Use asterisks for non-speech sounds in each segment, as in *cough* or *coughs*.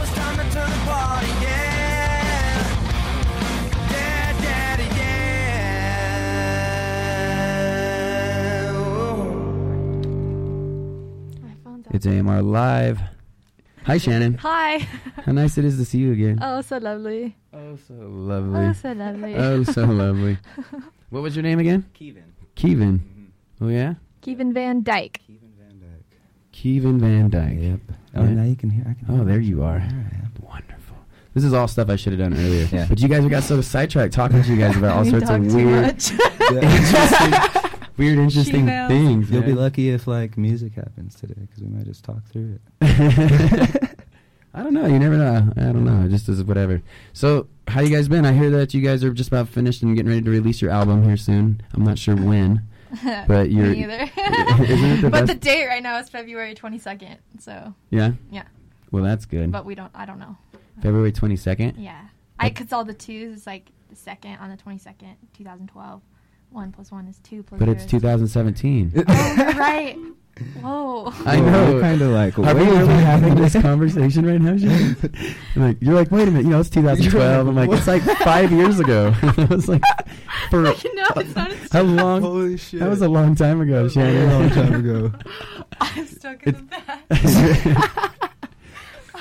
it's time to turn the party, yeah. Yeah, daddy, yeah. My phone's It's AMR Live. Hi, Shannon. Hi. How nice it is to see you again. Oh, so lovely. Oh, so lovely. Oh, so lovely. Oh, so lovely. *laughs* What was your name again? Kevin. Kevin. Mm-hmm. Oh, yeah? Kevin Van Dyke. Kevin Van Dyke. Kevin Van Dyke. Yep. Oh, Yeah. now you can hear. I can Oh, hear there you. you are. All right. Wonderful. This is all stuff I should have done earlier. Yeah. But you guys got so sidetracked talking to you guys about *laughs* all We sorts of weird, *laughs* interesting, weird, interesting She-males. things. You'll be lucky if like music happens today because we might just talk through it. *laughs* I don't know. You never know. I don't know. It just is whatever. So, how you guys been? I hear that you guys are just about finished and getting ready to release your album here soon. I'm not sure when, *laughs* but you're. Me either. *laughs* The *laughs* but the date right now is February 22nd. So, yeah. Yeah. Well, that's good. but we don't. I don't know. February 22nd. Yeah. I cause all the twos is like the second on the 22nd, 2012. One plus one is two plus. But it's 2017. Oh, right. Whoa. I know. Kind of like. Are we way really having this conversation right now, Shane? *laughs* I'm like, you're like, wait a minute, you know, it's 2012. I'm like, it's like five years ago. *laughs* I was like, *laughs* for I know it sounded. how long? Holy shit! That was a long time ago, a long time ago. I'm stuck in the past.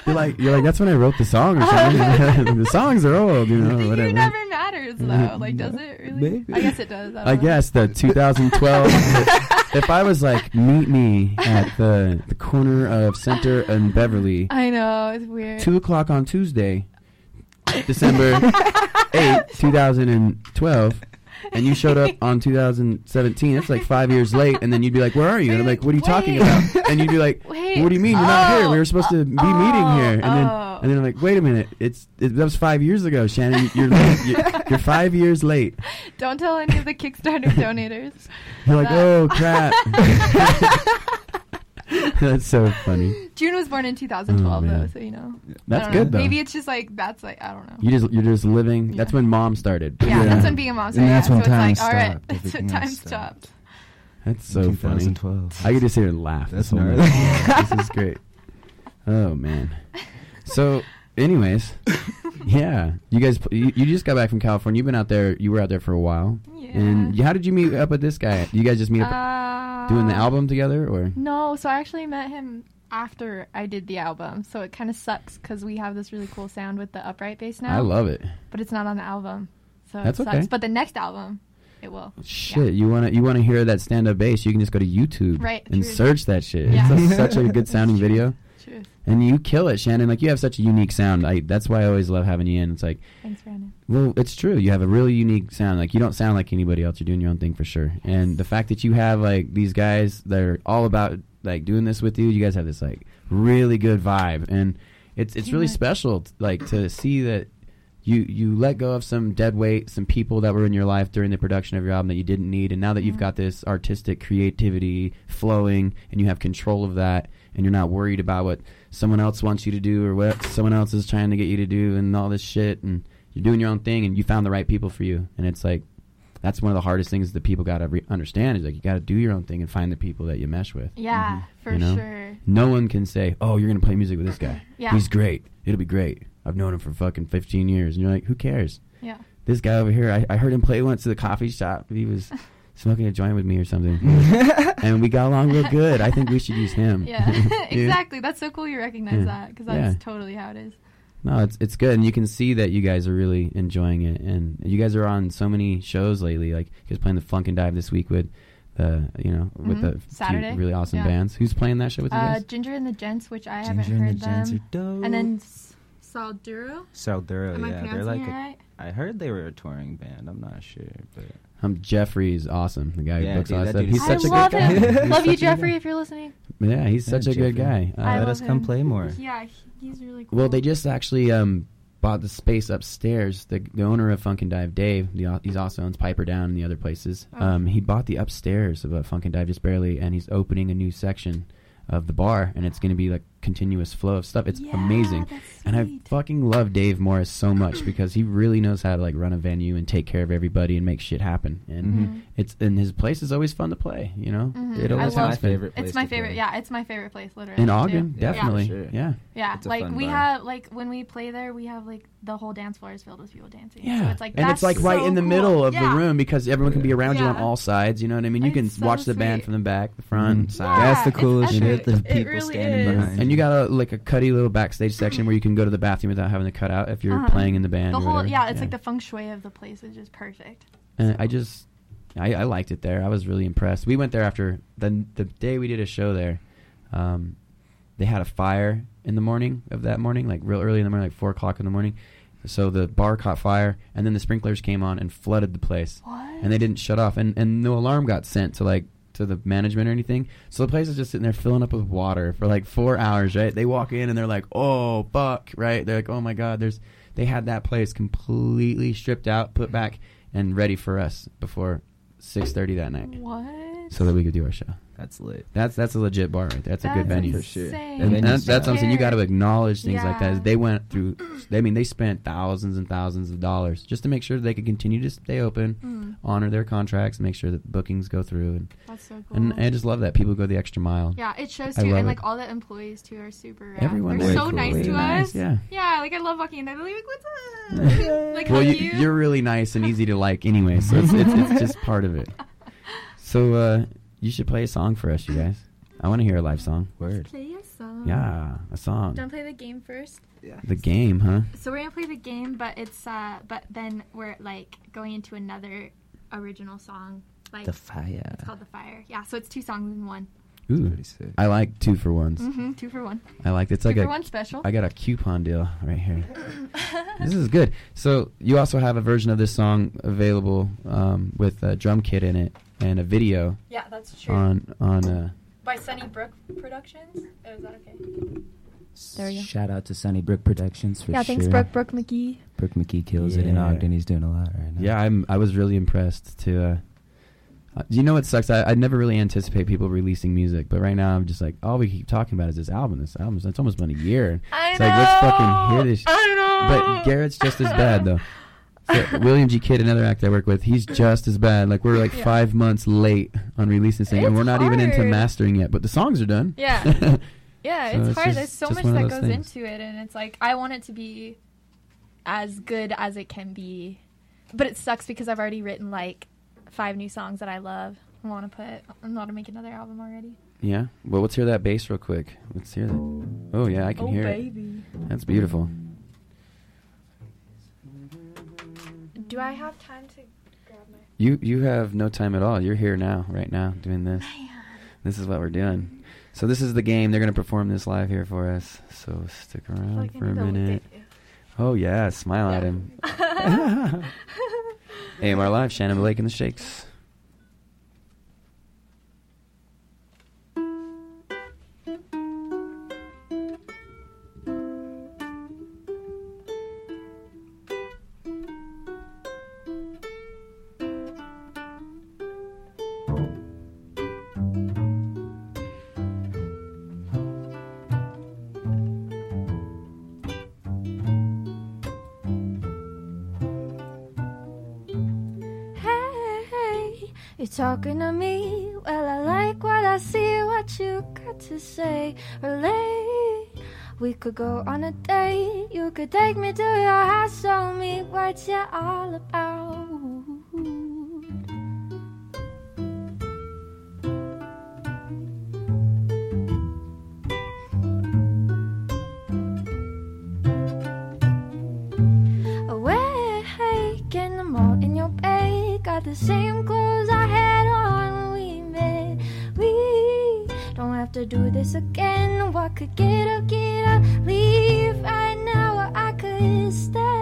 you're like, you're like, that's when I wrote the song or something. the songs are old, you know, whatever. year never matters though. Like, does it really? Maybe. I guess it does. I, don't I know. guess the 2012. If I was like, meet me at the the corner of Center and Beverly, I know it's weird. two o'clock on Tuesday, December 8, 2012, and you showed up on 2017, that's like five years late, and then you'd be like, Where are you? And I'm like, What are you talking Wait. about? And you'd be like, Wait. What do you mean? You're not here. We were supposed oh. to be meeting Oh, here. And then oh. Oh. and then I'm like, Wait a minute. It's it, That was five years ago, Shannon. You're, late. you're, you're five years late. *laughs* Don't tell any of the Kickstarter *laughs* donators. You're like, Oh, *laughs* crap. that's so funny. June was born in 2012 Oh, though, so you know. That's don't know. good, though. Maybe it's just like that's like I don't know. You just, you're just living. That's when mom started. yeah, Yeah. that's when being a mom And started. that's yeah, when so time it's like, all right, stopped. that's when time stopped. stopped. That's so funny. 2012. I could just hear and laugh. That's this whole this is great. Oh man. So, anyways, *laughs* yeah, you guys, you, you just got back from California. You've been out there. You were out there for a while. Yeah. And you- how did you meet up with this guy? You guys just meet up Uh, doing the album together, or No, so I actually met him after I did the album. So it kind of sucks because we have this really cool sound with the upright bass now. I love it. but it's not on the album. So That's it sucks. okay. But the next album, it will. Shit, you want to you want to hear that stand up bass? You can just go to YouTube Right, and true. search that shit. Yeah. It's a- such a good *laughs* sounding video, True. and you kill it, Shannon. Like you have such a unique sound. I that's why I always love having you in. It's like Thanks, Brandon. Well, it's true. You have a really unique sound. Like you don't sound like anybody else. You're doing your own thing for sure. And the fact that you have like these guys that are all about like doing this with you, you guys have this like really good vibe, and it's it's really special. t- Like to see that you you let go of some dead weight, some people that were in your life during the production of your album that you didn't need, and now that you've got this artistic creativity flowing, and you have control of that, and you're not worried about what someone else wants you to do or what someone else is trying to get you to do, and all this shit, and you're doing your own thing, and you found the right people for you, and it's like that's one of the hardest things that people got to re- understand is like you got to do your own thing and find the people that you mesh with. Yeah, mm-hmm. for You know? sure. No one can say, "Oh, you're gonna play music with this guy. *laughs* Yeah. He's great. It'll be great. I've known him for fucking 15 years." And you're like, "Who cares?" Yeah. This guy over here, I, I heard him play once at the coffee shop. He was *laughs* smoking a joint with me or something, *laughs* and we got along real good. I think we should use him. Yeah, *laughs* *laughs* exactly. That's so cool you recognize Yeah. that because that's Yeah. totally how it is. No, it's it's good, and you can see that you guys are really enjoying it, and you guys are on so many shows lately. Like you guys playing the Funk and Dive this week with the you know with Mhm. the few Saturday. really awesome Yeah. bands. Who's playing that show with you Uh, guys? Ginger and the Gents, which I Ginger haven't and heard the Gents them, are dope. and then S- Salduro. Salduro, Am yeah, they're like. a- right? I heard they were a touring band. I'm not sure, but Um, Jeffrey's awesome. The guy Yeah, who books dude, all that that stuff. He's such a love good him. guy. *laughs* Love you, such Jeffrey, if you're listening. Yeah, he's Yeah, such a good Jeffrey. guy. I Uh, let love us come him. play more. Yeah, he's really cool. well, they just actually um, bought the space upstairs. The the owner of Funk and Dive, Dave, the, au- he's also owns Piper Down and the other places. Oh. Um, he bought the upstairs of uh, Funk and Dive just barely, and he's opening a new section of the bar, and it's going to be like continuous flow of stuff. It's Yeah, amazing. And I fucking love Dave Morris so much *clears throat* because he really knows how to like run a venue and take care of everybody and make shit happen. And Mhm. it's and his place is always fun to play. You know, Mhm. it always love has it. been. favorite place It's my to favorite. play. Yeah, it's my favorite place, literally. In too. Ogden, Yeah, definitely. sure. Yeah. Yeah, like we bar. have like when we play there, we have like the whole dance floor is filled with people dancing. Yeah, so it's like and it's like right so in the cool. middle of Yeah. the room because everyone can be around you on all sides. You know what I mean? You can so watch the band from the back, the front, Mhm. side. That's the coolest shit. The It people really standing is. behind. And you got a like a cutty little backstage section where you can go to the bathroom without having to cut out if you're Uh-huh. playing in the band. The or whole whatever. yeah, it's like the feng shui of the place is just perfect. And I just, I, I liked it there. I was really impressed. We went there after the the day we did a show there. Um, they had a fire in the morning of that morning, like real early in the morning, like four o'clock in the morning. So the bar caught fire, and then the sprinklers came on and flooded the place, What? and they didn't shut off, and and no alarm got sent to like to the management or anything. So the place is just sitting there filling up with water for like four hours. Right? They walk in and they're like, "Oh fuck!" Right? They're like, "Oh my god!" There's they had that place completely stripped out, put back, and ready for us before six thirty that night, What? so that we could do our show. That's lit. That's that's a legit bar right there. That's, a good That's venue. For sure. And then that's, you that's start- something you got to acknowledge things like that. They went through. I mean, they spent thousands and thousands of dollars just to make sure they could continue to stay open, Mm, honor their contracts, make sure that bookings go through, and that's so cool. and I just love that people go the extra mile. yeah, it shows I too, love and it. like all the employees too are super. Rad. Everyone they're so is nice really to nice, us. Yeah. Yeah, like I love walking in there. They're like, "What's up?" *laughs* like well, hug you, you. you're really nice and easy to like anyway, so it's, it's, it's just part of it. *laughs* So uh, you should play a song for us, you guys. I want to hear a live song. Word. play a song. Yeah, a song. Don't play the game first. Yeah. The game, huh? So we're gonna play the game, but it's uh, but then we're like going into another original song. Like The fire. it's called the fire. Yeah, so it's two songs in one. Ooh, sick. I like two for ones. Mm-hmm. Two for one. I like it's Two like for a one special. I got a coupon deal right here. *laughs* this is good. So you also have a version of this song available um, with a drum kit in it and a video yeah, that's true. on on. Uh, By Sunny Brook Productions. Oh, is that okay? There we go. Shout out to Sunny Brook Productions for yeah, sure. Yeah, thanks, Brooke, Brooke McGee. Brooke McKee kills it in Ogden. He's doing a lot right now. yeah, I'm. I was really impressed to. Uh, uh, you know what sucks? I, I never really anticipate people releasing music, but right now I'm just like, all we keep talking about is this album. This album. It's almost been a year. I It's like, let's fucking hear this. I know. But Garrett's just as bad though. *laughs* So *laughs* William G. Kidd, another actor I work with, he's *laughs* just as bad. Like we're like Yeah. five months late on releasing this thing, and we're not even into mastering yet. But the songs are done. Yeah. *laughs* Yeah, So it's, it's hard. just- There's so much that goes things. into it, and it's like I want it to be as good as it can be, but it sucks because I've already written like five new songs that I love. I want to put. I want to make another album already. yeah. Well, let's hear that bass real quick. Let's hear that. Oh yeah, I can oh hear baby. it. That's beautiful. Do I have time to grab my? You you have no time at all. You're here now, right now, doing this. This is what we're doing. So this is the game. They're gonna perform this live here for us. So stick around Like, for a need to look minute. Oh yeah, smile at him. *laughs* *laughs* AMR Live, Shannon Blake and the Shakes. Talking to me. Well, I like what I see, what you got to say. Relate. We could go on a date. You could take me to your house, show me what you're all about. Awake in the mall in your bed. Got the same clothes to do this again. What could get up, get up, leave right now, or I could stay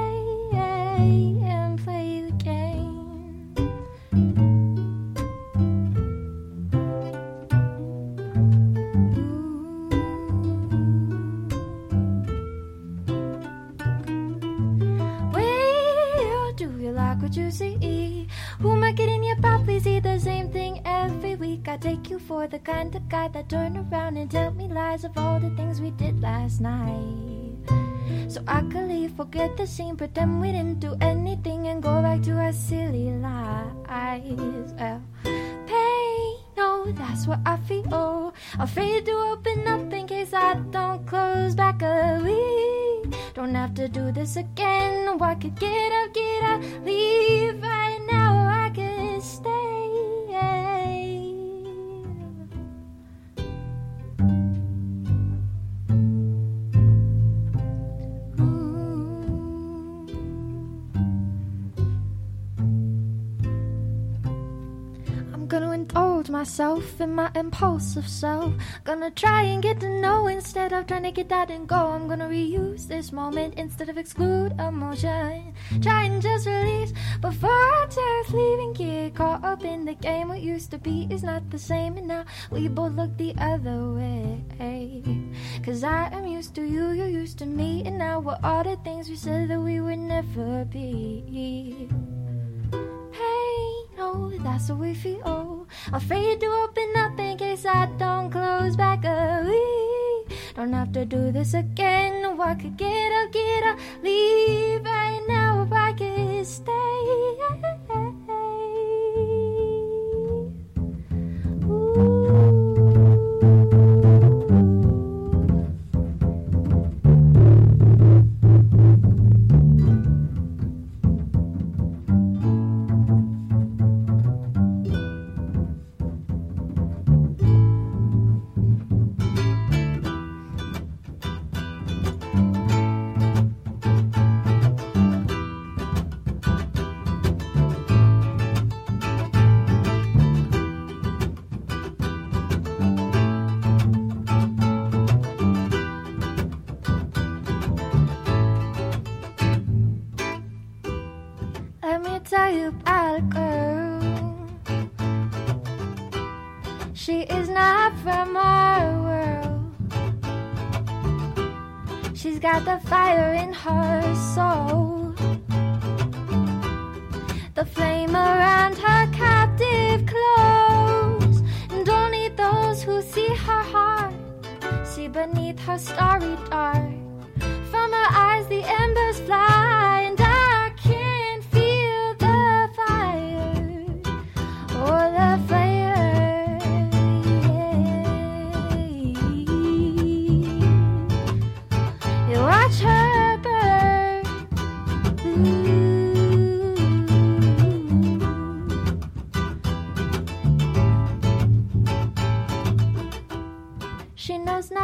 the scene, pretend we didn't do anything, and go back to our silly lies. Well, pain, no, that's what I feel. Afraid to open up in case I don't close back week. Don't have to do this again. I could get myself in my impulsive self. Gonna try and get to know instead of trying to get that and go. I'm gonna reuse this moment instead of exclude emotion. Try and just release before I just leaving. Get caught up in the game. What used to be is not the same, and now we both look the other way. Cause I am used to you, you're used to me, and now we're all the things we said that we would never be pain. Oh, that's what we feel. Afraid to open up in case I don't close back week. Don't have to do this again. I could get up, get up, leave right now if I could stay.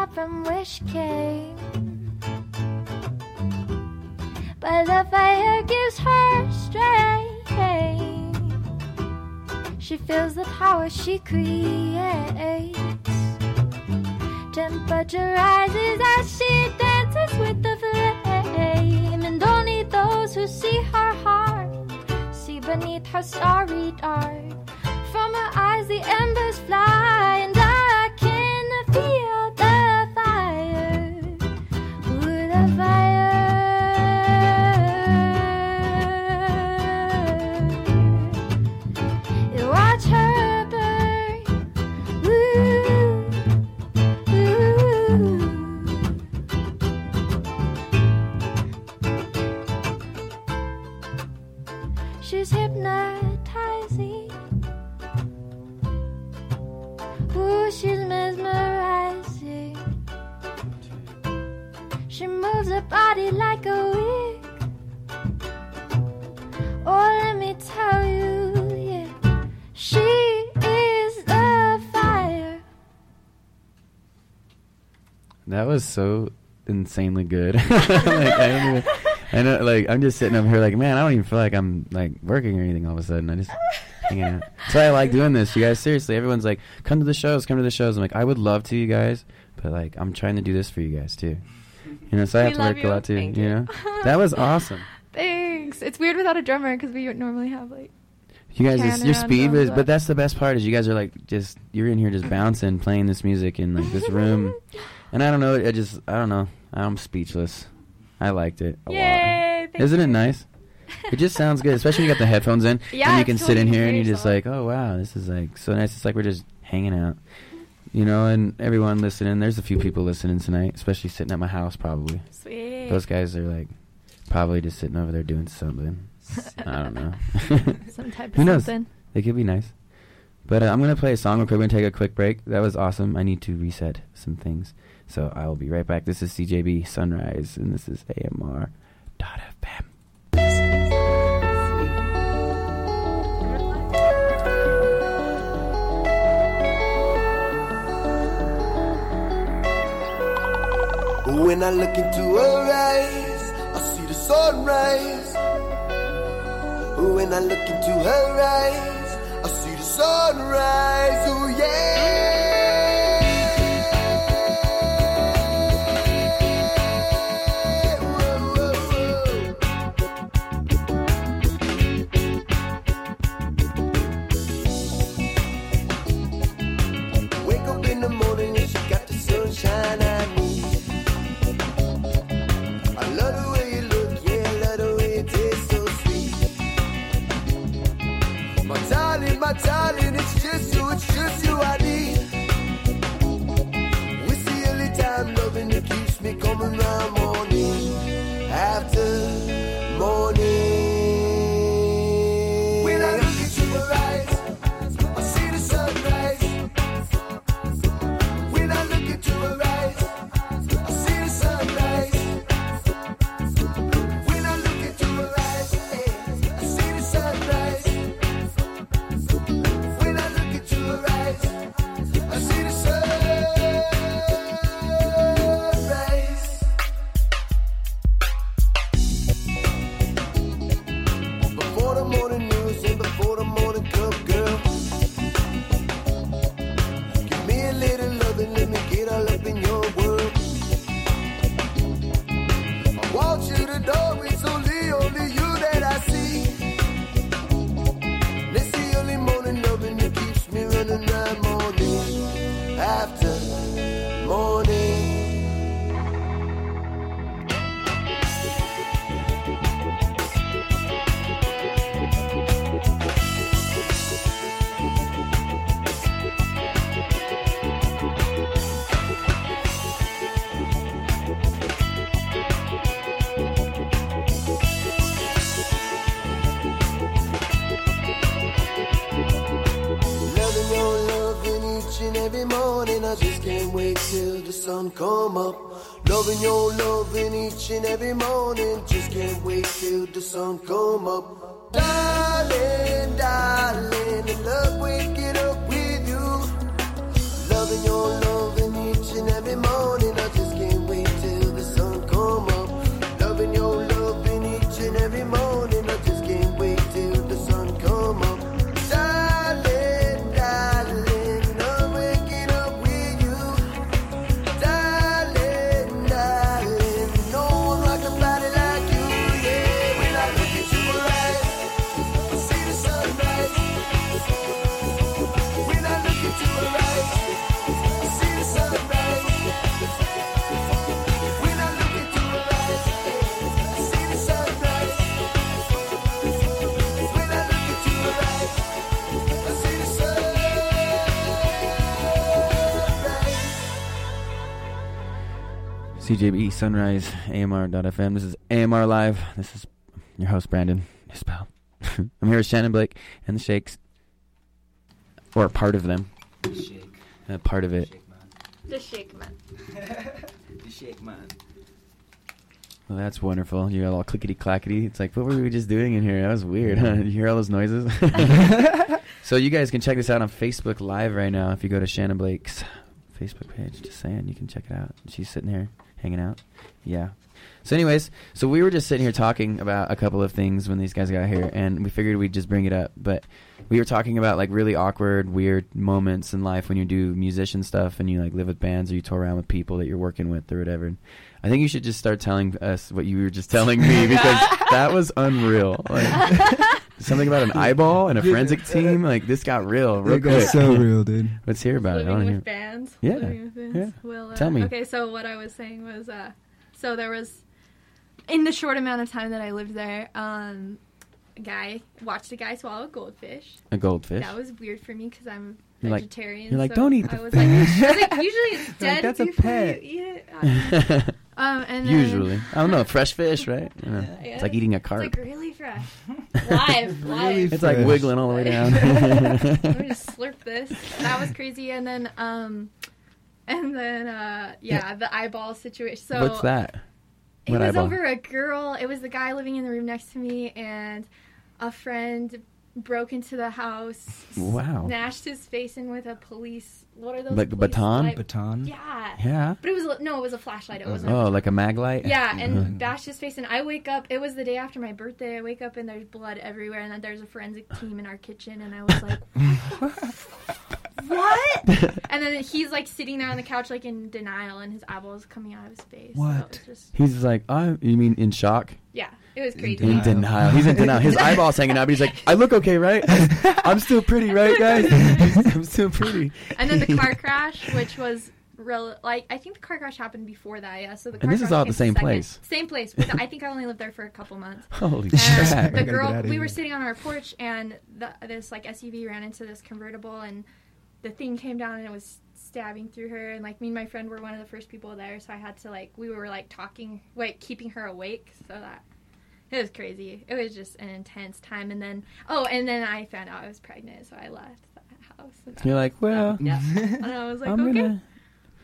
From where she came. But the fire gives her strength. She feels the power she creates. Temperature rises as she dances with the flame. And only those who see her heart see beneath her starry dart. From her eyes, the embers fly, was so insanely good. *laughs* like, I don't even, I know, like I'm just sitting up here, like, man, I don't even feel like I'm like working or anything. All of a sudden, I just hanging out. So I like doing this. You guys, seriously, everyone's like, come to the shows, come to the shows. I'm like, I would love to, you guys, but like, I'm trying to do this for you guys too. You know, so I have to work you. a lot too. Thank you know, *laughs* that was awesome. Thanks. It's weird without a drummer because we normally have like. You guys, just, your speed, was, but- but that's the best part is you guys are like just you're in here just bouncing, playing this music in like this room, *laughs* and I don't know, I just I don't know, I'm speechless. I liked it a lot. Yay! Thank Isn't it nice? It just sounds good, especially when you got the headphones in. *laughs* Yeah, and you can sit in here and you're just like, oh wow, this is like so nice. It's like we're just hanging out, you know. And everyone listening, there's a few people listening tonight, especially sitting at my house probably. Sweet. Those guys are like probably just sitting over there doing something. *laughs* I don't know. Some type *laughs* of Who knows? something. They could be nice. But uh, I'm gonna play a song real quick. We're gonna take a quick break. That was awesome. I need to reset some things, so I will be right back. This is CJB Sunrise, and this is AMR. Dot FM. When I look into her eyes, I see the sunrise. When I look into her eyes, I see the sunrise. Oh yeah. Darling, it's just you, it's just you I need. The time loving that keeps me coming round sun come up. Loving your loving each and every CJB Sunrise AMR.FM. This is AMR Live. This is your host Brandon Isbell. *laughs* I'm here with Shannon Blake and the Shakes, or part of them, The Shake. uh, part of it. The shake man. The shake man. *laughs* Well, that's wonderful. You're all clickety clackety. It's like, what were we just doing in here? That was weird. Huh? Did you hear all those noises? *laughs* so you guys can check this out on Facebook Live right now. If you go to Shannon Blake's Facebook page, just saying, you can check it out. She's sitting here hanging out. Yeah. So, anyways, so we were just sitting here talking about a couple of things when these guys got here, and we figured we'd just bring it up. But we were talking about like really awkward, weird moments in life when you do musician stuff and you like live with bands or you tour around with people that you're working with or whatever. And I think you should just start telling us what you were just telling me because *laughs* that was unreal. Like, *laughs* something about an *laughs* eyeball and a forensic team. Like this got real, real It quick. got so real, dude. *laughs* Let's hear about it. I living wanna with hear. bands. Yeah, Living with bands. yeah. Well, uh, Tell me. Okay, so what I was saying was, uh, so there was, in the short amount of time that I lived there, um, a guy watched a guy swallow a goldfish. A goldfish. That was weird for me because I'm You're like- vegetarian. you're like, so "Don't eat I the was like, I was like, usually it's *laughs* Like, dead "That's a pet." you eat it. *laughs* Um, and then, Usually, I don't know. Fresh fish, right? *laughs* You know, Yeah. It's like eating a It's carp. like really fresh, live, live. Really It's like wiggling all the way down. Let me just slurp this. That was crazy. And then, um, and then, uh, yeah, the eyeball situation. So What's that? It was eyeball? over a girl. It was the guy living in the room next to me, and a friend broke into the house, Wow. smashed his face in with a police. What are those? Like a baton? light- Baton. Yeah. Yeah. But it was no, it was a flashlight. It Oh. wasn't. Oh, like a mag light. Yeah, *laughs* and bashed his face, and I wake up. It was the day after my birthday. I wake up and there's blood everywhere, and then there's a forensic team in our kitchen, and I was like, *laughs* "What?" *laughs* and then he's like sitting there on the couch, like in denial, and his eyeballs coming out of his face. What? was just, He's like, I. You mean in shock? yeah, it was crazy. In Denial. denial. He's in denial. His eyeballs hanging out. But he's like, I look okay, right? I'm still pretty, right, guys? *laughs* I'm still pretty. And then the car *laughs* crash, which was real, like I think the car crash happened before that. Yeah, so the car this is all at the same second. place? Same place. With I think I only lived there for a couple months. *laughs* Holy And crap. the girl, we here. were sitting on our porch, and the, this like SUV ran into this convertible, and the thing came down, and it was stabbing through her. And like me and my friend were one of the first people there, so I had to like we were like talking, like keeping her awake, so that it was crazy. It was just an intense time. And then oh, and then I found out I was pregnant, so I left that house. And You're like, well, yeah, and I was like, I'm okay. gonna.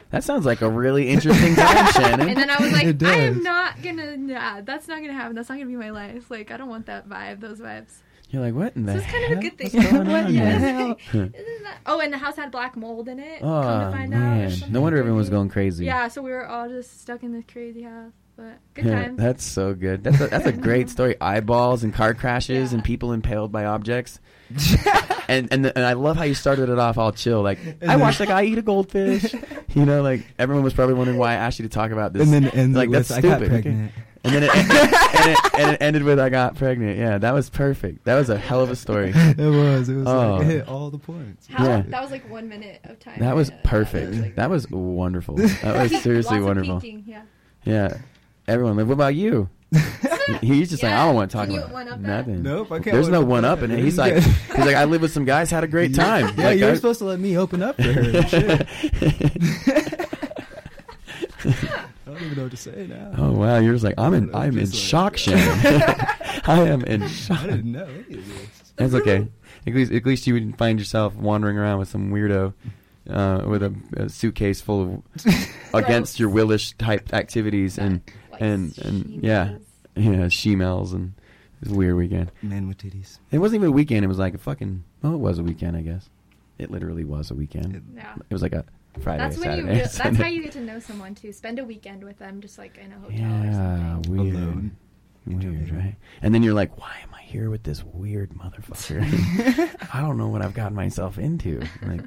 That sounds like a really interesting *laughs* time, Shannon. And then I was like, I am not gonna. Nah, that's not gonna happen. That's not gonna be my life. Like, I don't want that vibe. Those vibes. You're like, what in the So it's kind of a good thing. *laughs* What on the hell? Huh. Isn't that- Oh, and the house had black mold in it. come Oh to find out. man, something no wonder everyone was going crazy. Yeah, so we were all just stuck in this crazy house. But good Yeah, times. that's so good. That's a, that's a great *laughs* story. Eyeballs and car crashes and people impaled by objects. *laughs* and and, the, and I love how you started it off all chill. Like I watched a guy eat a goldfish. *laughs* You know, like everyone was probably wondering why I asked you to talk about this. and then it ends like with, that's I got stupid. okay? And then it, and, it, and it ended with I got pregnant. Yeah, that was perfect. That was a hell of a story. it was. It was Oh. like, it hit all the points. How, yeah. That was like one minute of time. That was Yeah, perfect. like- That was wonderful. That was seriously Lots of wonderful. peeking, yeah. Yeah. Everyone, like, what about you? *laughs* He's just like, I don't want to talk Can about one-up that? nothing. Nope, I can't. There's no one one up and. *laughs* He's like, he's like, I live with some guys, had a great time. Yeah, Like, you I- supposed to let me open up for her. *laughs* I don't even know what to say now. oh wow, you're just like, I'm in, I'm I'm in just like- shock, Shannon. I am in shock. I shock. didn't know any of this. It's okay. At least, at least you wouldn't find yourself wandering around with some weirdo, uh, with a, a suitcase full of against your willish type activities and Like and and yeah, yeah, she-mells and it was a weird weekend. Men with titties. It wasn't even a weekend. It was like a fucking. Well, it was a weekend, I guess. It literally was a weekend. It- Yeah. It was like a Friday, That's when Saturday. you. Re- that's Sunday. how you get to know someone too. Spend a weekend with them, just like in a hotel or Yeah, something. weird. Alone. Weird, right? And then you're like, why am I here with this weird motherfucker? *laughs* I don't know what I've gotten myself into. Like,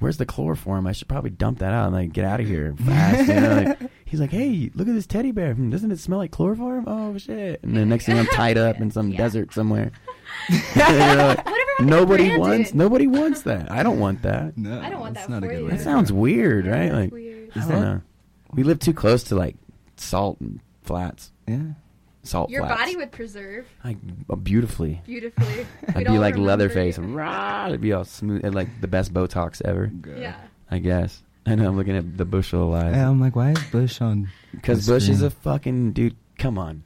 where's the chloroform? I should probably dump that out and like get out of here fast. You know, like, *laughs* he's like, hey, look at this teddy bear. Hmm, doesn't it smell like chloroform? Oh shit! And then next thing I'm tied up in some *laughs* Yeah. desert somewhere. *laughs* You know, like, Whatever happened to nobody Brandon? wants. Nobody wants that. I don't want that. No, I don't want that's that not a good you. That sounds weird, right? that's Like, weird. I Is don't that- know. We live too close to like salt and flats. Yeah. Salt Your flats. body would preserve like beautifully. beautifully. *laughs* I'd We'd be like remember Leatherface. you. Rah, it'd be all smooth and like the best Botox ever. Good. Yeah. I guess. I know. I'm looking at the Bush Yeah, alive I'm like, why is Bush on? because the Bush is a fucking dude. Come on.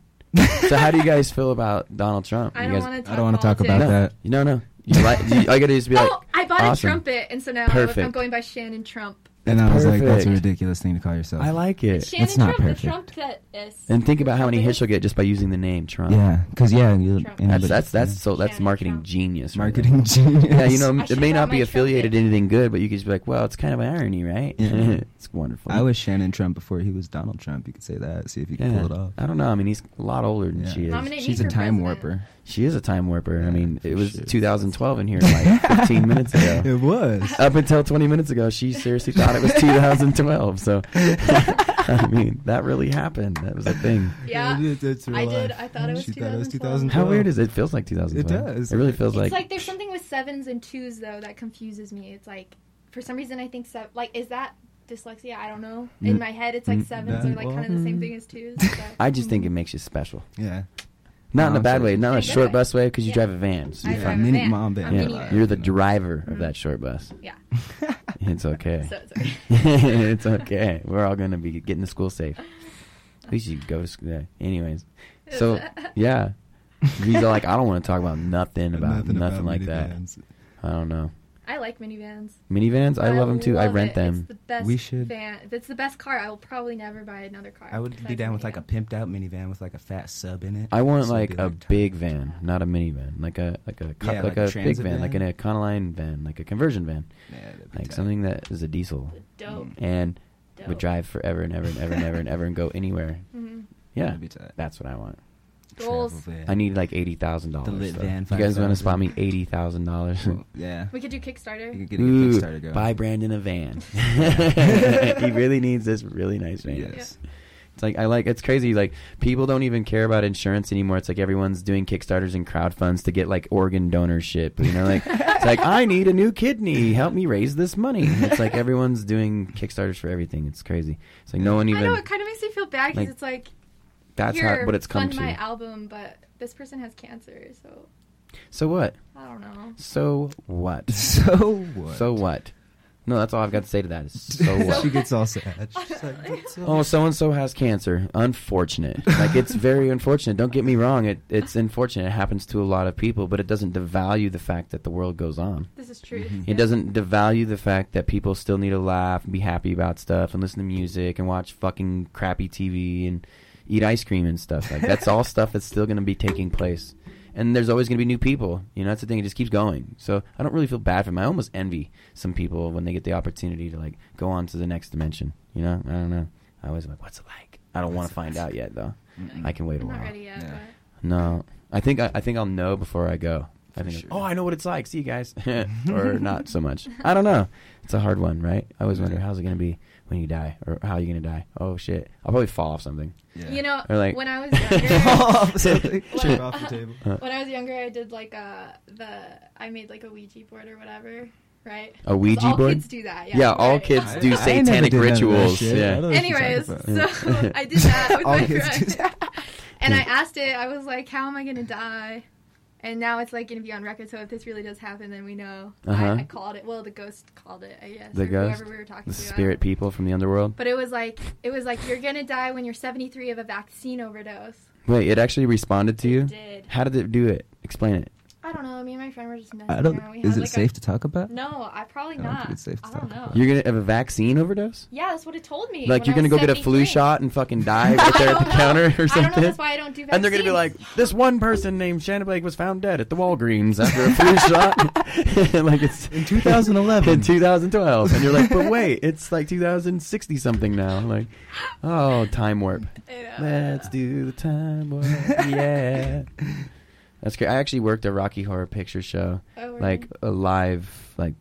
so how do you guys feel about Donald Trump? I you don't want to. I don't want to talk about no, that. You no, no. You like? You, all you gotta do is be *laughs* oh, like, oh, I bought awesome. a trumpet, and so now Perfect. I'm going by Shannon Trump. And I was like, that's a perfect. ridiculous thing to call yourself. I like it. Shannon It's not Trump, perfect. the Trump that is. And think about how many hits you'll get just by using the name Trump. Yeah, because yeah, you. Trump. That's that's that's yeah. so that's Shannon marketing Trump. genius. right marketing genius. Yeah, you know, I it should've may not bought be my affiliated trumpet. to anything good, but you could just be like, well, it's kind of irony, right? Yeah. *laughs* it's wonderful. I was Shannon Trump before he was Donald Trump. You could say that. See if you can yeah. pull it off. I don't know. I mean, he's a lot older than Yeah. she is. Nominate me She's a for time president. warper. She is a time warper. I mean, it was sure. 2012 in here like *laughs* 15 minutes ago. It was. Up until 20 minutes ago, she seriously thought it was *laughs* 2012. So, *laughs* I mean, that really happened. That was a thing. Yeah. It- it's real I did. life. I thought it was She thought it was 2012. How weird is it? It feels like 2012. It does. It really feels It's like. It's like, there's something with sevens and twos though that confuses me. It's like for some reason I think seven. Like is that dyslexia? I don't know. In Mm. my head, it's like Mm, sevens that- are like kind of the same thing as twos. So. I just think it makes you special. Yeah. Not in a I'm bad way, not in a In good short bus way, because you Yeah. drive a van. So I you're drive fine. a Mini- van. mom van. A Yeah, minivan. you're the driver of that short bus. Yeah. *laughs* *laughs* It's okay. So sorry. *laughs* it's okay. We're all gonna be getting to school safe. At least you go to school. Yeah. Anyways, so yeah, these are like I don't want to talk about nothing about nothing, like that. minivans. I don't know. I like minivans. Minivans, I love them too. I rent it. them. It's the best We should- van. If it's the best car, I will probably never buy another car. I would be down with like a pimped out minivan with like a fat sub in it. I want So it'd like a tiny. big van, not a minivan, like a like a co- Yeah, like, like a a big transit van, like van? an Econoline van, like a conversion van, Yeah, that'd be like tight. something that is a diesel Dope. and Dope. would drive forever and ever and ever and ever and ever and go *laughs* anywhere. Mhm. Yeah, That'd be tight. that's what I want. Goals. I need like eighty thousand The dollars. lit van, You guys want to spot me eighty thousand dollars? Yeah. We could do Kickstarter. You could get a Ooh, Kickstarter going. buy Brandon a van. *laughs* *laughs* he really needs this really nice van. Yes. It's like I like it's crazy. Like people don't even care about insurance anymore. It's like everyone's doing kickstarters and crowdfunds to get like organ donorship. You know, like it's like I need a new kidney. Help me raise this money. It's like everyone's doing kickstarters for everything. It's crazy. It's like no one even. I even. know it kind of makes me feel bad because like, it's like that's here, how what it's come fund to. my album, but this person has cancer, so so what? I don't know. So what? *laughs* So what? So what? No, that's all I've got to say to that. Is so *laughs* what? she gets all sad. *laughs* She's like, "But so Oh, so and so has cancer. Unfortunate. Like it's very unfortunate. Don't get me wrong. It it's unfortunate. It happens to a lot of people, but it doesn't devalue the fact that the world goes on. This is true. Mhm. It doesn't devalue the fact that people still need to laugh and be happy about stuff and listen to music and watch fucking crappy TV and eat ice cream and stuff. Like that's all *laughs* stuff that's still going to be taking place. And there's always going to be new people. You know, that's the thing. It just keeps going. So I don't really feel bad for them. I almost envy some people when they get the opportunity to like go on to the next dimension. You know, I don't know. I always like, what's it like? I don't want to find out yet though. Mm-mm. I can wait a I'm while. not ready yet, Yeah. No, I think I, I think I'll know before I go. I For think, sure. oh, I know what it's like. See you guys, *laughs* *laughs* or not so much. I don't know. It's a hard one, right? I always wonder how's it gonna be when you die, or how are you gonna die? Oh shit, I'll probably fall off something. Yeah. you know, Or like- when I was *laughs* younger, off something. Well, off the table. when I was younger, I did like uh the I made like a Ouija board or whatever, right? A Ouija 'Cause all board? kids do that. Yeah, Yeah, all right. kids do I never satanic did none of that rituals. shit. I Yeah. don't know what you're Anyways, talking about. so *laughs* I did that with All my kids do friend, and I asked it. I was like, "How am I gonna die?" And now it's like gonna be on record. So if this really does happen, then we know. Uh-huh. I, I called it. Well, the ghost called it. I guess. The ghost? Whoever we were talking The to. Spirit people from the underworld. But it was like it was like you're gonna die when you're 73 of a vaccine overdose. Wait, it actually responded to you. Did. How did it do it? Explain it. I don't know. Me and my friend were just messing I don't. around. We Is had, it like, safe a, to talk about? No, I probably I don't not. it's safe to I don't talk know. about. You're gonna have a vaccine overdose? Yeah, that's what it told me. Like when you're I gonna go get a flu 73. shot and fucking die *laughs* right there at the know. counter or I don't know. something? That's why I don't do vaccines. And they're gonna be like, this one person named Shannon Blake was found dead at the Walgreens after a flu *laughs* shot. *laughs* like it's In 2011. in 2012, and you're like, but wait, it's like 2060 something now. Like, oh, time warp. You know. Let's do the time warp. Yeah, that's great. I actually worked a Rocky Horror Picture Show, Oh, we're like a live, like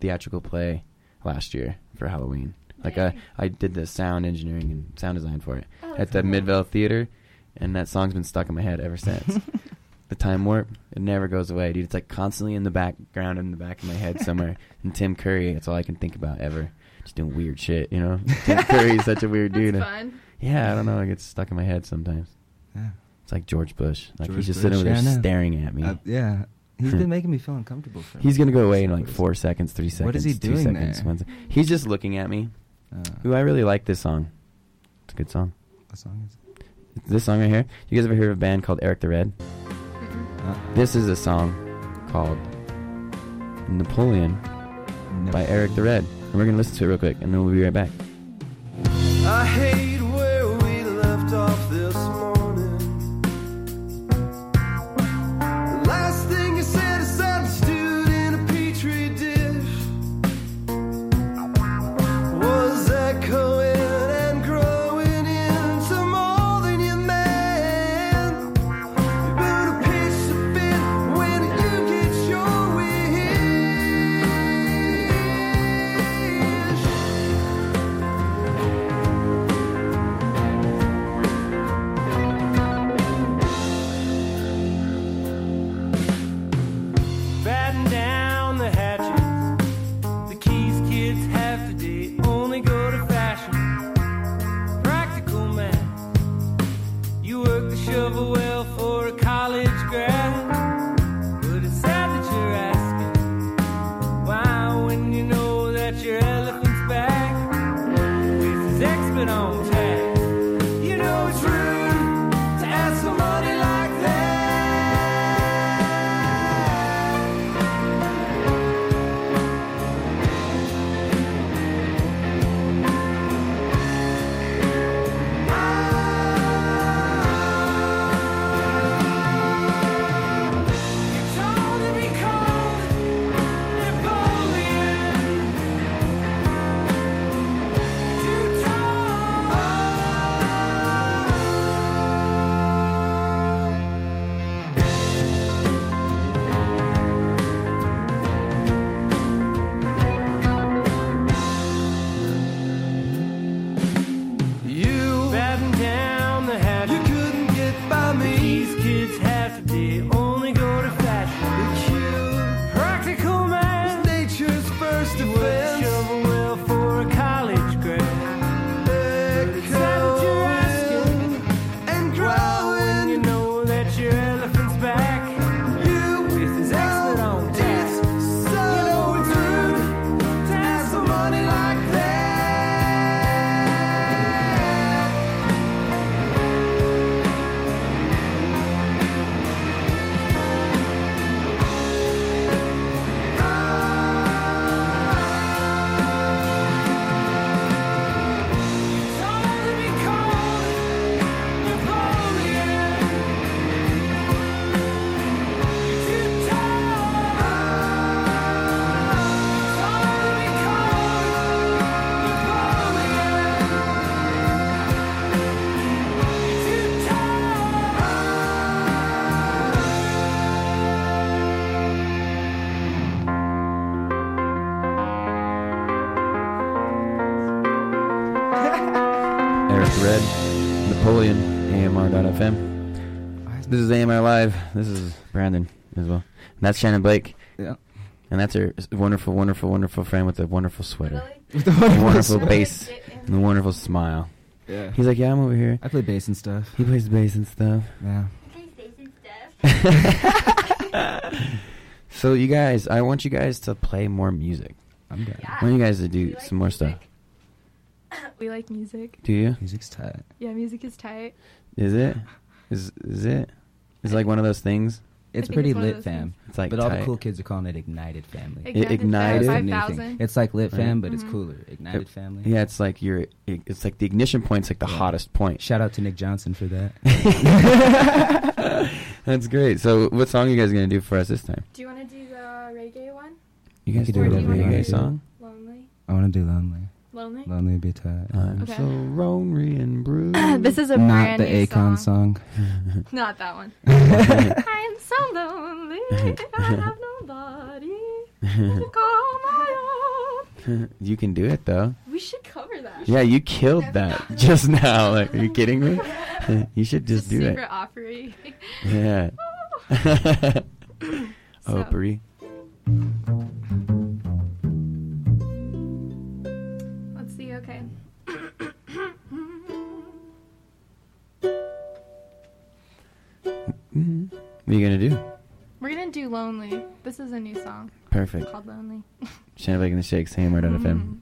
theatrical play last year for Halloween. Like I, Dang. I did the sound engineering and sound design for it Oh, at that's the cool. Midvale Theater, and that song's been stuck in my head ever since. *laughs* the time warp, it never goes away, dude. It's like constantly in the background, in the back of my head somewhere. *laughs* and Tim Curry, that's all I can think about ever. Just doing weird shit, you know. Tim Curry is such a weird *laughs* That's dude. fun. Yeah, I don't know. It gets stuck in my head sometimes. Yeah. It's like George Bush. Like George he's just Bush, sitting over yeah, there staring at me. Uh, yeah. He's been making me feel uncomfortable. For He's gonna go away in like four seconds, three seconds. What is he two doing seconds, there? one sec- He's just looking at me. Uh, Ooh, I really like this song. It's a good song. what song is it? This song right here. You guys ever heard of a band called Eric the Red? Uh, This is a song called Napoleon no. by Eric the Red. And we're gonna listen to it real quick, and then we'll be right back. This is Brandon Isbell. And that's Shannon Blake. Yeah. And that's her wonderful, wonderful, wonderful friend with a wonderful sweater. With the A wonderful *laughs* wonderful bass and a wonderful smile. Yeah. He's like, yeah, I'm over here. I play bass and stuff. He plays bass and stuff. Yeah. He *laughs* plays bass and stuff. so you guys, I want you guys to play more music. I'm down. I want you guys to do some more stuff. *coughs* We like music. Do you? Music's tight. Yeah, music is tight. Is it? Is is it? Is it like one of those things? It's think pretty it's one of lit, those fam. It's like but all the tight. cool kids are calling it Ignited Family. Ignited ignited? Fam It's the new 5000. thing. It's like Lit Right. Fam, but it's Mhm. cooler. Ignited Family. Yeah, it's like your. It's like the ignition point's like the Yeah. hottest point. Shout out to Nick Johnson for that. *laughs* That's great. So, what song are you guys gonna do for us this time? Do you want to do the reggae one? You guys could do do a whatever you reggae wanna song. Lonely. I want to do Lonely. Lonely. Lonely be tight. Uh, I'm Okay. so lonely and bruised. *laughs* this is a Not brand the new Akon song. song. *laughs* Not that one. *laughs* I'm so lonely. I have nobody to call my own. you can do it though. We should cover that. Yeah, you killed that just now. Like, are you kidding me? you should just It's a do secret it. offering. Yeah. Oh, so- oh, Brie. Let's What are you gonna do? We're gonna do "Lonely." This is a new song Perfect. called "Lonely." *laughs* Shannon Blake and the Shakes, AMR.fm. Mhm.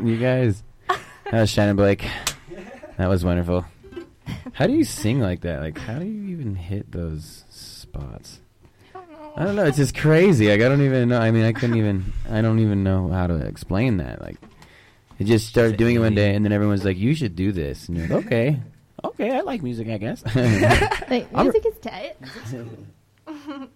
*laughs* you guys, that was Shannon Blake. That was wonderful. How do you sing like that? Like, how do you even hit those spots? I don't know. It's just crazy. Like, I don't even know. I mean, I couldn't even. I don't even know how to explain that. Like, it just started doing it one day, and then everyone's like, "You should do this," and you're like, "Okay, okay, I like music, I guess." *laughs* Like music is tight. *laughs*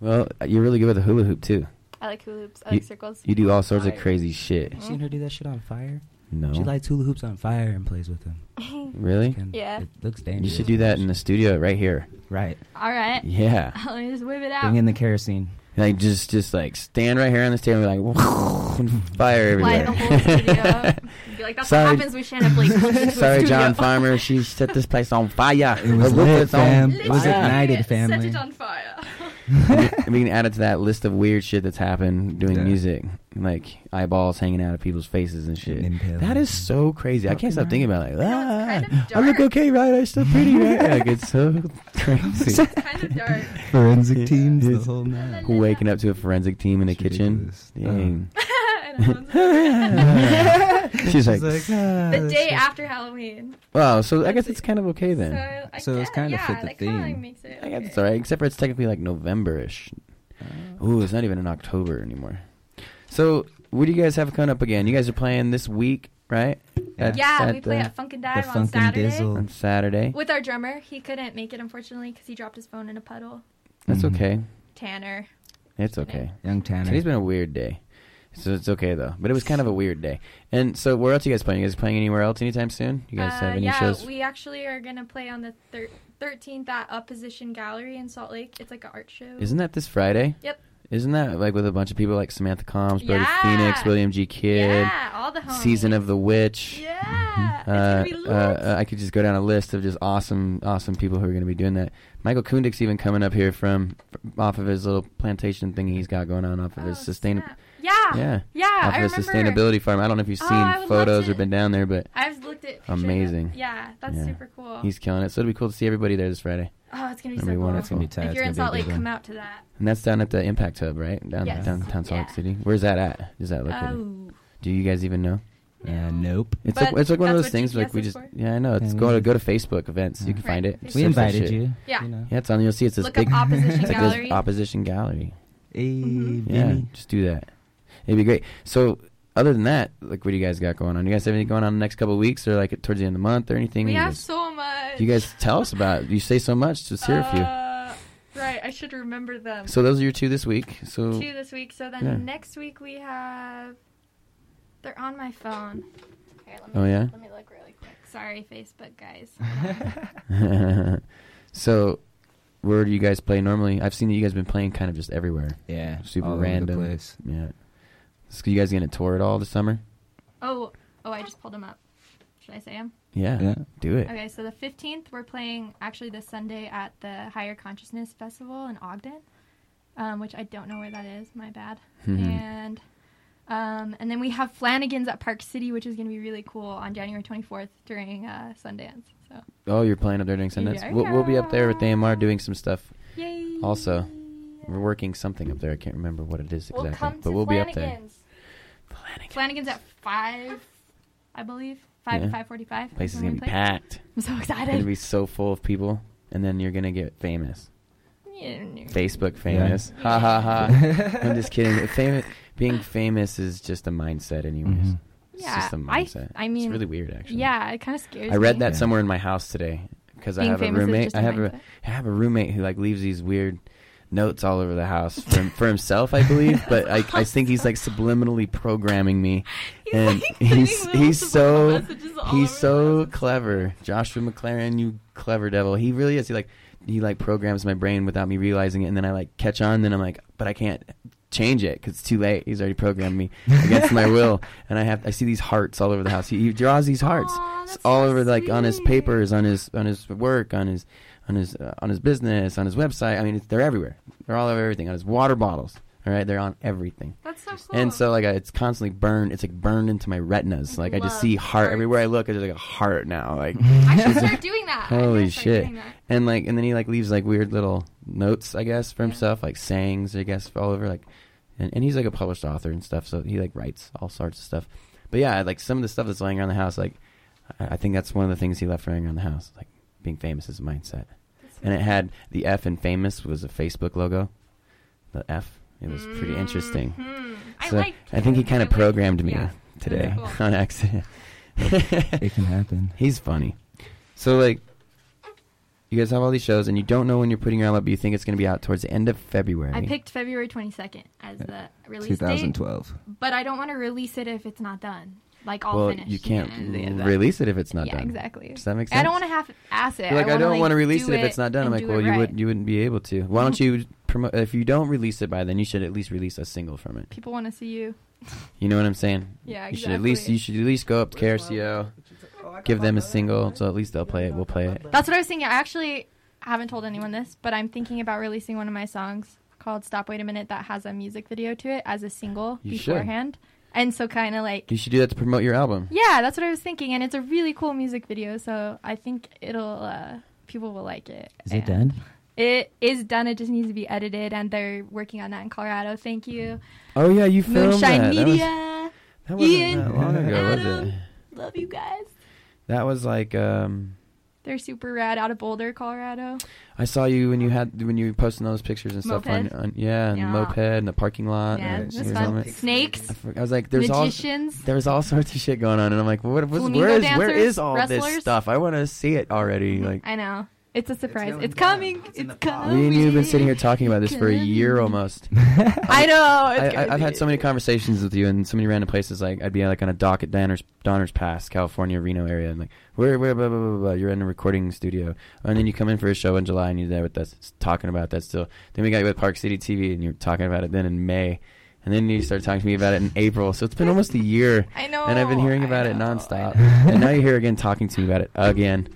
well, you're really good with the hula hoop too. I like hula hoops. I You- like circles. You do all sorts of crazy shit. You seen her do that shit on fire? No, She lights hula hoops on fire and plays with them. *laughs* really? Can- Yeah. It looks dangerous. You should do that in the studio right here. Right. All right. Yeah. *laughs* Let me just whip it out. Bring in the kerosene. Like just, just like stand right here on the stage and be like, *laughs* fire Light everywhere. the whole studio. Be like, that's Sorry. what happens when Shannon Blake comes into a Sorry. John Farmer. She set this place on fire. It was Look, lit, it's on fam. It was fire. ignited, Set it on fire. We can add it to that list of weird shit that's happened doing Yeah. music, like eyeballs hanging out of people's faces and shit. Impaling. That is so crazy. I can't stop thinking about it. Like, ah, kind of I look okay, right? I'm still pretty, right? *laughs* like it's so crazy. It's kind of dark. Forensic teams, the It's- whole nine. Waking up to a forensic team in the It's kitchen. ridiculous. Dang. I know. *laughs* She's like, "Ah, the day so- after Halloween. wow. So I guess it's kind of okay then. So, I So it's kinda yeah, fit the that kinda theme. makes it I guess it's alright, except for it's technically like November-ish. Ooh, it's not even in October anymore. So, what do you guys have coming up again? You guys are playing this week, right? At- Yeah, at we play the- at Funk and The Dive on Funk Saturday Dizzle. on Saturday. with our drummer. He couldn't make it unfortunately because he dropped his phone in a puddle. That's Mhm. okay. Tanner. It's okay. Young Tanner. Today's been a weird day, so it's okay though. But it was kind of a weird day. And so, where else are you guys playing? You guys playing anywhere else anytime soon? You guys Uh, have any yeah, shows? we actually are gonna play on the thir- 13th at Opposition Gallery in Salt Lake. It's like an art show. Isn't that this Friday? Yep. Isn't that like with a bunch of people like Samantha Combs, Brody Yeah. Phoenix, William G. Kidd, Yeah, all the homies. Season of the Witch? Yeah. Uh, it's gonna be uh, uh, I could just go down a list of just awesome, awesome people who are going to be doing that. Michael Kundick's even coming up here from off of his little plantation thing he's got going on off of Oh, his sustain. snap. Yeah. Yeah, Yeah. off I of his remember. sustainability farm. I don't know if you've Oh, seen I would love photos or been down there, but I've looked at pictures of- Amazing. Yeah, that's Yeah. super cool. he's killing it. So it'll be cool to see everybody there this Friday. oh, it's gonna be That'd so be cool. wonderful. It's gonna be tight. If It's you're in gonna be a Salt Lake, come out to that. And that's down at the Impact Hub, right? Down Yes. downtown Salt Lake Yeah. City. Where's that at? Does that look? Oh. Do you guys even know? Uh, nope. It's But like it's like one of those things like we just for. yeah I know it's Yeah, go to go to Facebook events you can Right. find it We We invited you. Yeah. You know. yeah it's on you'll see it's this Look big *laughs* Opposition it's like Gallery. this opposition gallery Hey, Mhm. yeah just do that it'd be great so other than that like what do you guys got going on you guys have anything going on the next couple of weeks or like towards the end of the month or anything We you have guys, so much. you guys tell us about it. you say so much let's hear a few Uh, right, I should remember them. so those are your two this week so Two this week. So then Yeah. next week we have. They're on my phone. Here, let me, Oh, yeah? Let me look really quick. Sorry, Facebook guys. *laughs* so where do you guys play normally I've seen that you guys been playing kind of just everywhere Yeah. Super all over the random. place. yeah so you guys gonna tour it all this summer oh, oh, I just pulled them up. Should I say them? yeah, Yeah. do it Okay, so the 15th we're playing actually this Sunday at the Higher Consciousness Festival in Ogden, um, which I don't know where that is. My bad. Mhm. And um, and then we have Flanagan's at Park City, which is going to be really cool on January 24th during uh, Sundance. So Oh, you're playing up there during Sundance. Yeah. We'll, we'll be up there with AMR doing some stuff. yay! Also, We're working something up there. I can't remember what it is We'll exactly, come but we'll be up there. Flanagan's. Flanagan's at five, I believe. Five Yeah. to five forty-five. Place is gonna be play. packed. I'm so excited. It's gonna excited. be so full of people, and then you're gonna get famous. Yeah. Facebook famous. Ha ha ha. *laughs* I'm just kidding. Famous, being famous is just a mindset, anyways. Mhm. It's Yeah, just a I- mindset. I mean, it's really weird, actually. Yeah, it kind of scares me. I read me. that Yeah. somewhere in my house today because I Being have a famous is roommate. just I have a mindset. I have a roommate who like leaves these weird notes all over the house for, for himself, I believe. *laughs* But I, I think he's like subliminally programming me, *laughs* He's, and like, he's he's so he's so clever. Joshua McLaren, you clever devil. He really is. He like he like programs my brain without me realizing it, and then I like catch on. Then I'm like, but I can't change it because it's too late. He's already programmed me against my will, *laughs* and I have I see these hearts all over the house. He, he draws these hearts Aw, It's that's all so over like on his papers, on his on his work, on his on his uh, on his business, on his website. I mean, it's, they're everywhere. They're all over everything. On his water bottles. All right, they're on everything. That's so cool. And so like I, it's constantly burned. It's like burned into my retinas. Like I just see heart hearts. everywhere I look. It's like a heart now. Like *laughs* I should start doing that. *laughs* Holy shit. that. and like and then he like leaves like weird little notes I guess for Yeah. himself, like sayings I guess all over like, and, and he's like a published author and stuff. So he like writes all sorts of stuff. But yeah, like some of the stuff that's laying around the house, like I, I think that's one of the things he left laying around the house. Like being famous is a mindset. And it had the F in famous was a Facebook logo. The F. It was pretty interesting. Mhm. I So like. I think he kind of programmed me yeah. today cool. on accident. It can happen. *laughs* He's funny. So like, you guys have all these shows, and you don't know when you're putting your album up, but you think it's going to be out towards the end of February. I picked February 22nd as the release date, 2012. but I don't want to release it if it's not done. Like all well, finished. you can't Yeah, release it if it's not yeah, done. exactly. Does that make sense? I don't want to have ass it. Like I, wanna, don't want to release it if it's not done. I'm like, do well, it you right. would you wouldn't be able to. Why don't *laughs* you promote? If you don't release it by then, you should at least release a single from it. People want to see you. You know what I'm saying? Yeah, exactly. You should at least you should at least go up to KRCO, give them a single, so at least they'll play it. We'll play it. That's what I was thinking. I actually haven't told anyone this, but I'm thinking about releasing one of my songs called "Stop Wait a Minute" that has a music video to it as a single You should. Beforehand, and so kind of like You should do that to promote your album. yeah, that's what I was thinking, and it's a really cool music video. So I think it'll uh, people will like it. Is it done? It is done. It just needs to be edited, and they're working on that in Colorado. Thank you, Oh yeah, you filmed Moonshine that. That was- Media. That wasn't Ian, that long ago, was it? Love you guys. That was like um They're super rad out of Boulder, Colorado. I saw you when you had when you were posting those pictures and stuff on, on yeah, and Yeah. moped in the parking lot. yeah, and it fun. Snakes, I, for- I was like, there's all magicians. there was all sorts of shit going on, and I'm like, what, what's, where is dancers, is all this stuff? I want to see it already. Like, I know. It's a surprise. going It's, coming. It's It's, coming. Me and you have been sitting here talking about this for a year almost. *laughs* I know. It's I, I, I've had so many conversations with you in so many random places. Like I'd be like on a dock at Donner's, Donner's Pass, California, Reno area, and like where, where, blah, blah, blah, blah, blah. You're in a recording studio, and then you come in for a show in July, and you're there with us talking about that still. Then we got you at Park City TV, and you're talking about it then in May, and then you started talking to me about it in April. So it's been almost a year, I know. and I've been hearing I about it nonstop. And now you're here again talking to me about it again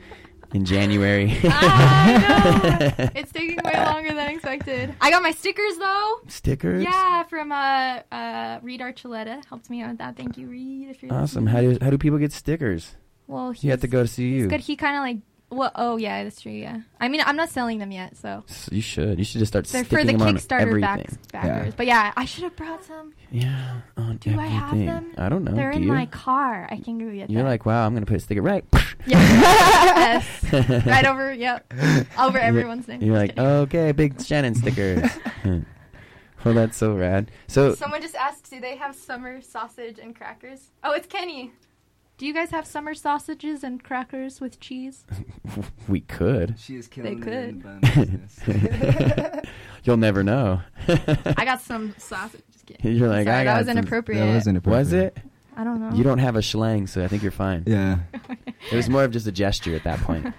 in January. *laughs* I know. It's taking way *laughs* longer than expected. I got my stickers though. Stickers. Yeah, from uh, uh, Reed Archuleta helped me out with that. Thank you, Reed. If you're Awesome. listening. How do how do people get stickers? Well, You have to go to see you. Good. He kind of like. Well, oh yeah, that's true. Yeah. I mean, I'm not selling them yet, so You should. You should just start they're for the them Kickstarter everything. backs, backers. But yeah, I should have brought some. Yeah, on Do I have them? I don't know. They're do in you? my car. I can go get You're them. like, wow, I'm gonna put a sticker right. *laughs* yes. *laughs* right over. Yep. Over everyone's name. You're like, okay, big Shannon stickers. *laughs* well, that's so rad. So Someone just asked, do they have summer sausage and crackers? Oh, it's Kenny. Do you guys have summer sausages and crackers with cheese? *laughs* we could. She is killing They could. the bun business. *laughs* You'll never know. *laughs* I got some sausage. Just kidding. You're like, Sorry, I that got was some- inappropriate. That was inappropriate. Was it? I don't know. You don't have a schlang, so I think you're fine. Yeah. It was more of just a gesture at that point.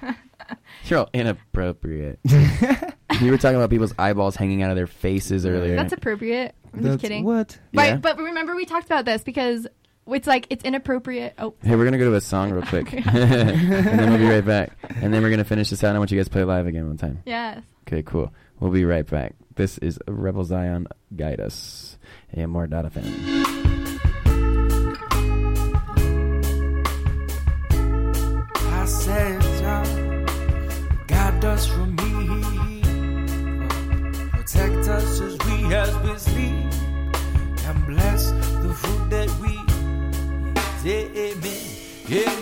You're all inappropriate. you were talking about people's eyeballs hanging out of their faces earlier. That's appropriate. I'm That's- just kidding. What? Right, Yeah. but remember we talked about this because it's like it's inappropriate. Oh, Hey, we're gonna go to a song real quick, *laughs* *laughs* and then we'll be right back. And then we're gonna finish this out. and I want you guys to play live again one time. yes. Okay, cool. We'll be right back. This is Rebel Zion Guide Us. And more data fan. I said, Jah, guide us from Then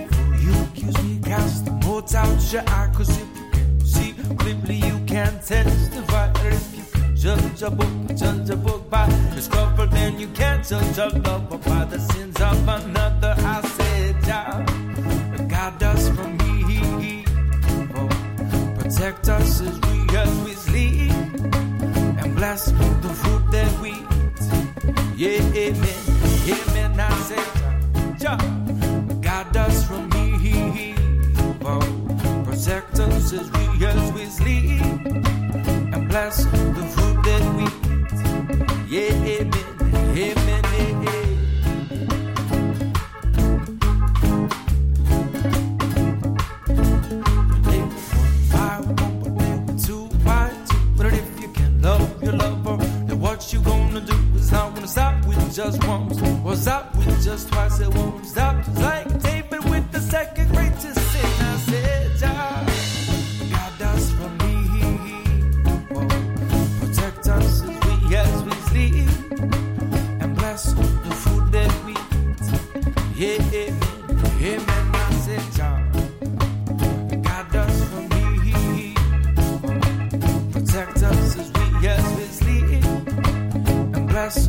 before you accuse me, cast you can see clearly, you can testify. If you can judge a book, judge a book by cover, then you can't judge a by the sins of another. I said, from evil. Protect us as we as we. Bless the food that we eat. Yeah, amen. Amen. I said, Jah, guide us from evil. Protect us as we as we sleep. And bless the food that we eat. Yeah. Amen. amen. Just once. Or stop with just twice, it won't stop. Like David with the second greatest sin. I said, Jah, guide us from evil. Protect us as we as we sleep. And bless the food that we eat. Yeah, amen. Amen. I said, Jah. Guide us from evil. Protect us as we as we sleep. And bless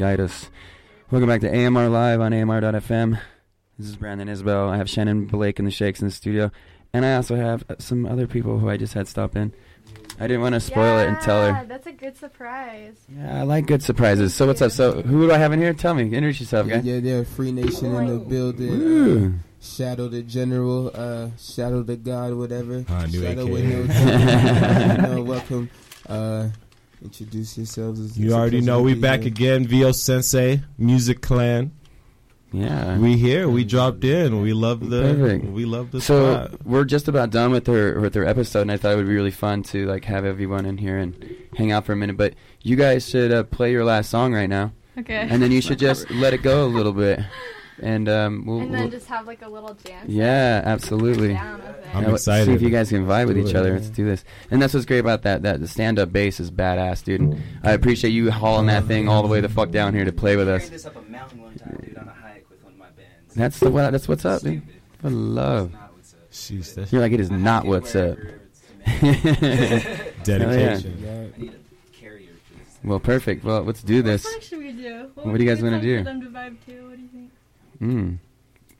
guide us. Welcome back to AMR Live on AMR.fm. This is Brandon Isbell. I have Shannon Blake and the Shakes in the studio. And I also have uh, some other people who I just had stop in. I didn't want to spoil it and tell Yeah, her. That's a good surprise. Yeah, I like good surprises. So what's up? So who do I have in here? Tell me. Introduce yourself, Yeah, guy. yeah, yeah, Free Nation in the building. Uh, Shadow the General, uh, Shadow the God, whatever. Ah, new Shadow AKA. with no gender. *laughs* you know, welcome. Uh, introduce yourselves. It's- You already know we be back here. again. VO Sensei, Music Clan. Yeah. We here. We dropped in. We love the. Perfect. We love the So spot. we're just about done with their with their episode, and I thought it would be really fun to like have everyone in here and hang out for a minute. But you guys should uh, play your last song right now, Okay. and then you should just *laughs* let it go a little bit, and um, we'll, and then we'll- just have like a little dance. yeah, absolutely. Down with it. I'm Now, excited. See if you guys can vibe with each it, other. man. Let's do this. And that's what's great about that. That the stand-up bass is badass, dude. And I appreciate you hauling that thing all the way the fuck down here to play with us. this up a mountain one time, dude, on a hike with one of my bands. That's the what. That's what's up, dude. Stupid. For love. It's not. Sheesh, that's You're like it is I not what's up. wherever *laughs* it's *laughs* dedication. Yeah. I need a carrier for this. well, perfect. Well, let's do this. What should we do? What do you guys would be a wanna song do? For them to vibe to? What do you think? Mm.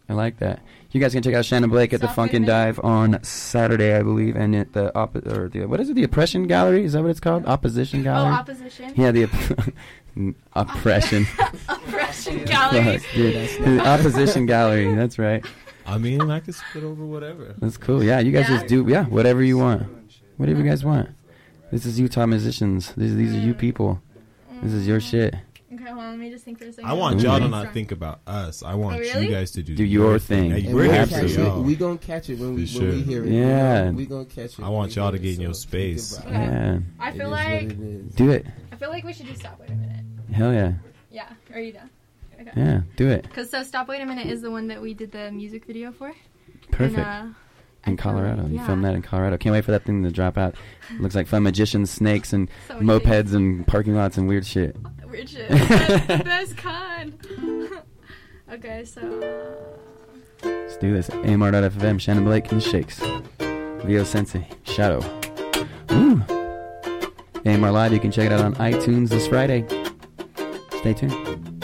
I like that. You guys can check out Shannon Blake at the Stop Funk and. Dive on Saturday, I believe, and at the op- or the what is it? The Oppression Gallery? Is that what it's called? Opposition Oh, Gallery? opposition. yeah, the op- *laughs* oppression. *laughs* Oppression *laughs* gallery. Fuck. The Opposition Gallery. That's right. I mean, I could spit over whatever. That's cool. Yeah, you guys Yeah. just do yeah whatever you want, whatever you guys want. This is Utah musicians. These these are you people. This is your shit. Okay, hold on. Let me just think for a second. I want Ooh. y'all to not song. think about us. I want Oh, really? you guys to do, Do your thing. Hey, we're we'll here catch for it. y'all. We gonna catch it when we For when we hear it. Yeah. we gonna catch it. I want y'all to get in your space. about it. Yeah, I feel is what like it is. do it. I feel like we should do stop. Wait a minute. Hell yeah, Yeah. Are you done? Okay. yeah, do it. Because so stop. Wait a minute is the one that we did the music video for. Perfect. And, uh, in Colorado. like- You yeah. filmed that in Colorado. Can't wait for that thing to drop out. Looks like fun magicians, snakes, and *laughs* So mopeds and parking lots and weird shit. Shit. *laughs* That's the best kind. *laughs* okay, so. uh, Let's do this. AMR.fm, Shannon Blake and the Shakes. Vio Sensei, Shadow. Ooh. AMR Live, you can check it out on iTunes this Friday. Stay tuned.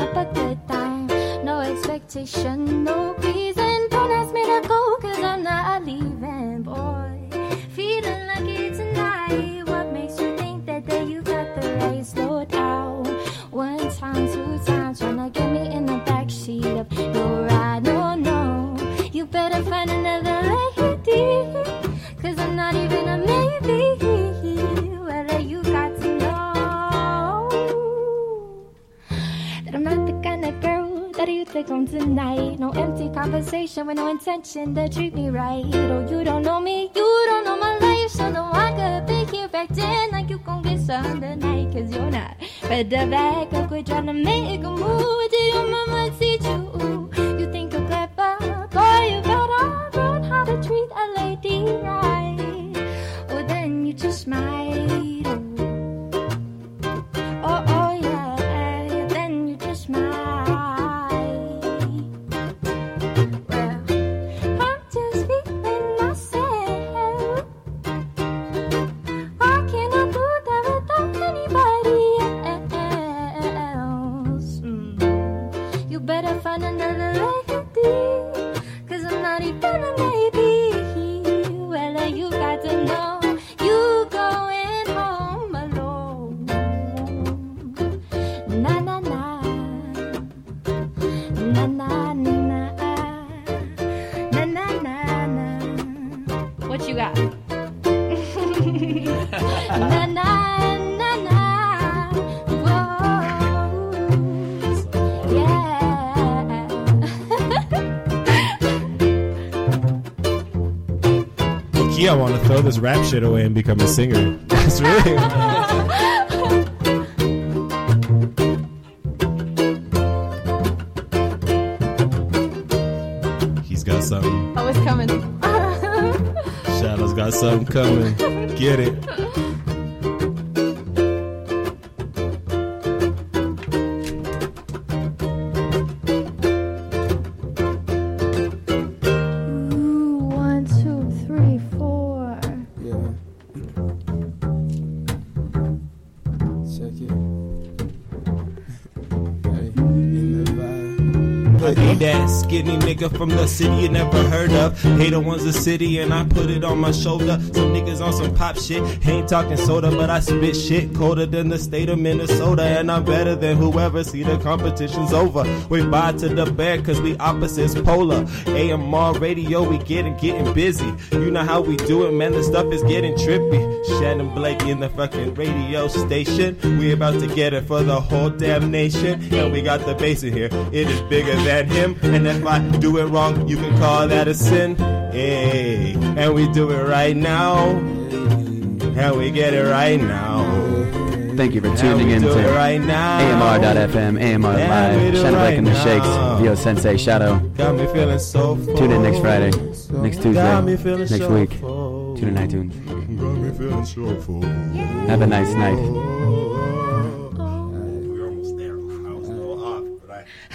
Up a good time. No expectation, no reason. Tonight. No empty conversation with no intention to treat me right. Oh, you don't know me, you don't know my life, so no I could be here acting like you gon' get some tonight. Cause you're not to back up, quit trying to make a move. Did your mama teach you? You think you're clever, boy, you better learn how to treat a lady right. Look, I want to throw this rap shit away and become a singer. *laughs* That's really. He's got something. Oh, it's coming. Shadow's got something coming. Get it. From the city you never heard of. Hater one's a city and I put it on my shoulder. Some niggas on some pop shit. Ain't talking soda, but I spit shit colder than the state of Minnesota. And I'm better than whoever see the competition's over. We buy to the bear cause we opposites polar. AMR radio, we getting getting busy. You know how we do it, man. The stuff is getting trippy. Shannon Blake in the fucking radio station. We about to get it for the whole damn nation. And we got the bass in here. It is bigger than him. And if I do it wrong, you can call that a sin. Hey, and we do it right now. And we get it right now. Thank you for tuning in do to it right now. AMR.FM, AMR Live, do it Shadow Blake and the Shakes, now. Yo Sensei, Shadow. Got me feeling so full. Tune in next Friday, next Tuesday, next so week. full. Tune in iTunes. Got me feeling so full. Have a nice night.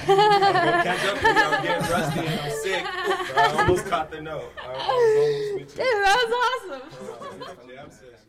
*laughs* catch up with you. I'm getting rusty and I'm sick. I almost caught the note. I was almost with you. Dude, that was awesome.